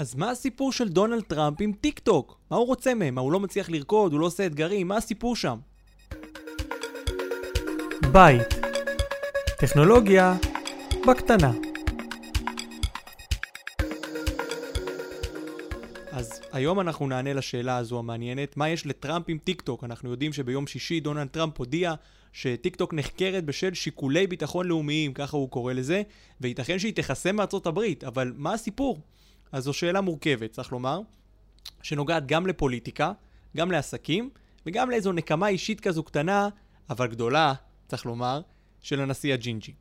אז מה הסיפור של דונלד טראמפ עם טיק טוק? מה הוא רוצה מהם? מה, הוא לא מצליח לרקוד? הוא לא עושה אתגרים? מה הסיפור שם? בית טכנולוגיה בקטנה אז היום אנחנו נענה לשאלה הזו המעניינת, מה יש לטראמפ עם טיק טוק? אנחנו יודעים שביום שישי דונלד טראמפ הודיע שטיק טוק נחקרת בשל שיקולי ביטחון לאומיים, ככה הוא קורא לזה, וייתכן שהיא תחסם מארצות הברית, אבל מה הסיפור? אז זו שאלה מורכבת, צריך לומר, שנוגעת גם לפוליטיקה, גם לעסקים, וגם לאיזו נקמה אישית כזו קטנה, אבל גדולה, צריך לומר, של הנשיא הג'ינג'י.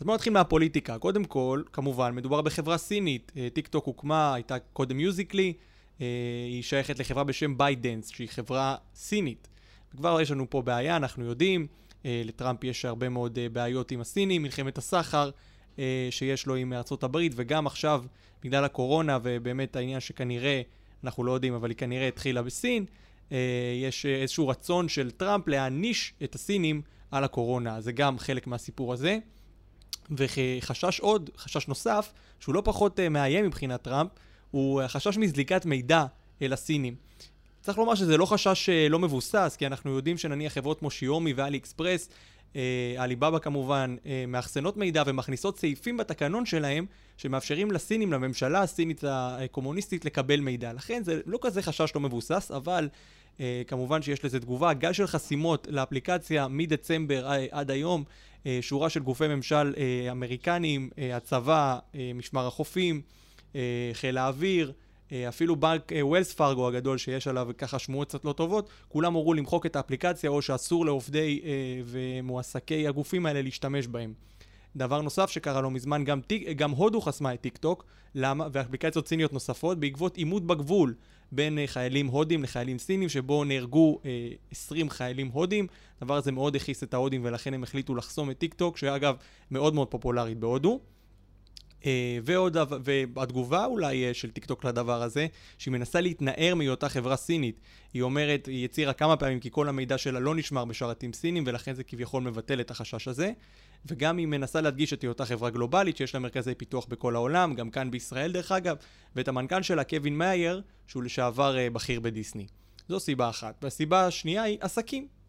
אז בואו נתחיל מהפוליטיקה. קודם כל, כמובן, מדובר בחברה סינית. אה, טיק טוק הוקמה, הייתה קודם Musical.ly, אה, היא שייכת לחברה בשם ByteDance, שהיא חברה סינית. כבר יש לנו פה בעיה, אנחנו יודעים, אה, לטראמפ יש הרבה מאוד בעיות עם הסינים, מלחמת הסחר שיש לו עם ארצות הברית, וגם עכשיו, בגלל הקורונה, ובאמת העניין שכנראה, אנחנו לא יודעים, אבל היא כנראה התחילה בסין, יש איזשהו רצון של טראמפ להעניש את הסינים על הקורונה. זה גם חלק מהסיפור הזה. וחשש עוד, חשש נוסף, שהוא לא פחות uh, מאיים מבחינת טראמפ, הוא חשש מזליקת מידע אל הסינים. צריך לומר שזה לא חשש uh, לא מבוסס, כי אנחנו יודעים שנניח חברות כמו שיומי ואלי אקספרס, עליבאבא uh, כמובן, uh, מאחסנות מידע ומכניסות סעיפים בתקנון שלהם, שמאפשרים לסינים, לממשלה הסינית הקומוניסטית, לקבל מידע. לכן זה לא כזה חשש לא מבוסס, אבל Uh, כמובן שיש לזה תגובה. גל של חסימות לאפליקציה מדצמבר עד היום, שורה של גופי ממשל אמריקניים, הצבא, משמר החופים, חיל האוויר, אפילו בנק Wells אה, Fargo הגדול שיש עליו ככה שמועות קצת לא טובות, כולם הורו למחוק את האפליקציה או שאסור לעובדי אה, ומועסקי הגופים האלה להשתמש בהם. דבר נוסף שקרה לא מזמן, גם, טיק, גם הודו חסמה את טיק טוק, למה? ואפליקציות סיניות נוספות, בעקבות עימות בגבול בין אה, חיילים הודים לחיילים סינים, שבו נהרגו אה, 20 חיילים הודים. הדבר הזה מאוד הכעיס את ההודים ולכן הם החליטו לחסום את טיק טוק, שאגב מאוד מאוד פופולרית בהודו. אה, ועוד, והתגובה אולי אה, של טיקטוק לדבר הזה, שהיא מנסה להתנער מהיותה חברה סינית. היא אומרת, היא הצהירה כמה פעמים כי כל המידע שלה לא נשמר בשרתים סינים, ולכן זה כביכול מבטל את החשש הזה. וגם היא מנסה להדגיש את היותה חברה גלובלית, שיש לה מרכזי פיתוח בכל העולם, גם כאן בישראל דרך אגב, ואת המנכ"ל שלה, קווין מאייר, שהוא לשעבר אה, בכיר בדיסני. זו סיבה אחת. והסיבה השנייה היא עסקים.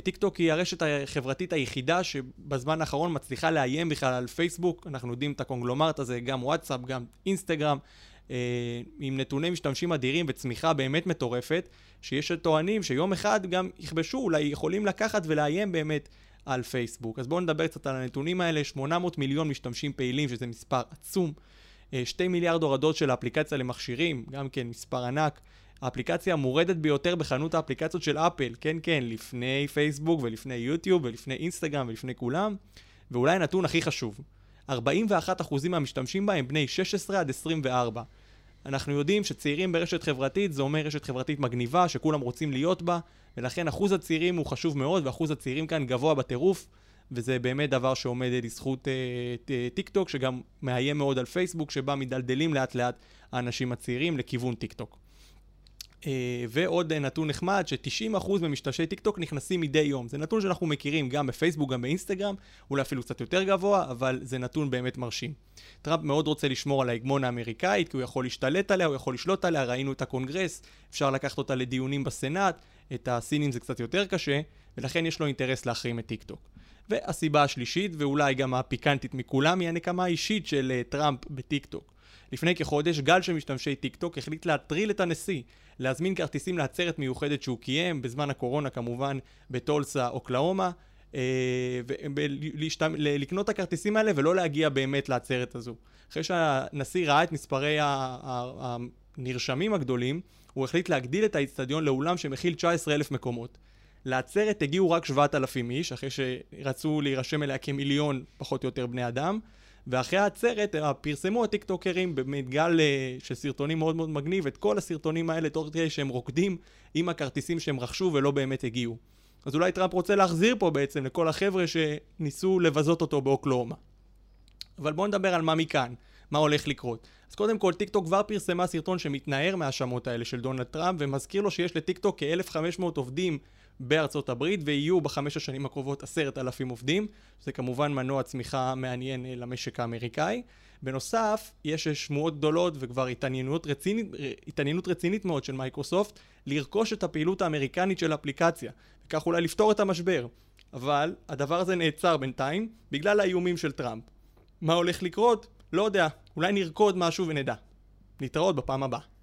טיק טוק היא הרשת החברתית היחידה שבזמן האחרון מצליחה לאיים בכלל על פייסבוק, אנחנו יודעים את הקונגלומרט הזה, גם וואטסאפ, גם אינסטגרם, אה, עם נתוני משתמשים אדירים וצמיחה באמת מטורפת, שיש טוענים שיום אחד גם יכבשו, אולי יכולים לקחת ולאיים באמת על פייסבוק. אז בואו נדבר קצת על הנתונים האלה, 800 מיליון משתמשים פעילים, שזה מספר עצום, 2 אה, מיליארד הורדות של האפליקציה למכשירים, גם כן מספר ענק. האפליקציה המורדת ביותר בחנות האפליקציות של אפל, כן כן, לפני פייסבוק ולפני יוטיוב ולפני אינסטגרם ולפני כולם. ואולי הנתון הכי חשוב, 41% מהמשתמשים בה הם בני 16 עד 24. אנחנו יודעים שצעירים ברשת חברתית זה אומר רשת חברתית מגניבה שכולם רוצים להיות בה, ולכן אחוז הצעירים הוא חשוב מאוד, ואחוז הצעירים כאן גבוה בטירוף, וזה באמת דבר שעומד לזכות אה, טיק טוק, שגם מאיים מאוד על פייסבוק, שבה מדלדלים לאט לאט האנשים הצעירים לכיוון טיק טוק. אה, ועוד נתון נחמד, ש-90% ממשתמשי טיק טוק נכנסים מדי יום. זה נתון שאנחנו מכירים גם בפייסבוק, גם באינסטגרם, אולי אפילו קצת יותר גבוה, אבל זה נתון באמת מרשים. טראמפ מאוד רוצה לשמור על ההגמוניה האמריקאית, כי הוא יכול להשתלט עליה, הוא יכול לשלוט עליה, ראינו את הקונגרס, אפשר לקחת אותה לדיונים בסנאט, את הסינים זה קצת יותר קשה, ולכן יש לו אינטרס להחרים את טיק טוק. והסיבה השלישית, ואולי גם הפיקנטית מכולם, היא הנקמה האישית של אה, טראמפ בטיק טוק. לפני כחודש, גל של משתמשי טיק טוק החליט להטריל את הנשיא, להזמין כרטיסים לעצרת מיוחדת שהוא קיים, בזמן הקורונה כמובן, בטולסה, אוקלאומה, אה, ולקנות את הכרטיסים האלה ולא להגיע באמת לעצרת הזו. אחרי שהנשיא ראה את מספרי הנרשמים הגדולים, הוא החליט להגדיל את האיצטדיון לאולם שמכיל 19,000 מקומות. לעצרת הגיעו רק 7,000 איש, אחרי שרצו להירשם אליה כמיליון פחות או יותר בני אדם, ואחרי העצרת פרסמו הטיקטוקרים באמת גל אה, של סרטונים מאוד מאוד מגניב, את כל הסרטונים האלה תוך כדי שהם רוקדים עם הכרטיסים שהם רכשו ולא באמת הגיעו. אז אולי טראמפ רוצה להחזיר פה בעצם לכל החבר'ה שניסו לבזות אותו באוקלהומה. אבל בואו נדבר על מה מכאן, מה הולך לקרות. אז קודם כל, טיקטוק כבר פרסמה סרטון שמתנער מההאשמות האלה של דונלד טראמפ, ומזכיר לו שיש לטיקטוק כ-1500 עובדים בארצות הברית, ויהיו בחמש השנים הקרובות עשרת אלפים עובדים. זה כמובן מנוע צמיחה מעניין אה, למשק האמריקאי. בנוסף, יש שמועות גדולות וכבר התעניינות רצינית, התעניינות רצינית מאוד של מייקרוסופט לרכוש את הפעילות האמריקנית של האפליקציה, וכך אולי לפתור את המשבר. אבל הדבר הזה נעצר בינתיים בגלל האיומים של טראמפ. מה הולך לקרות? לא יודע. אולי נרקוד משהו ונדע. להתראות בפעם הבאה.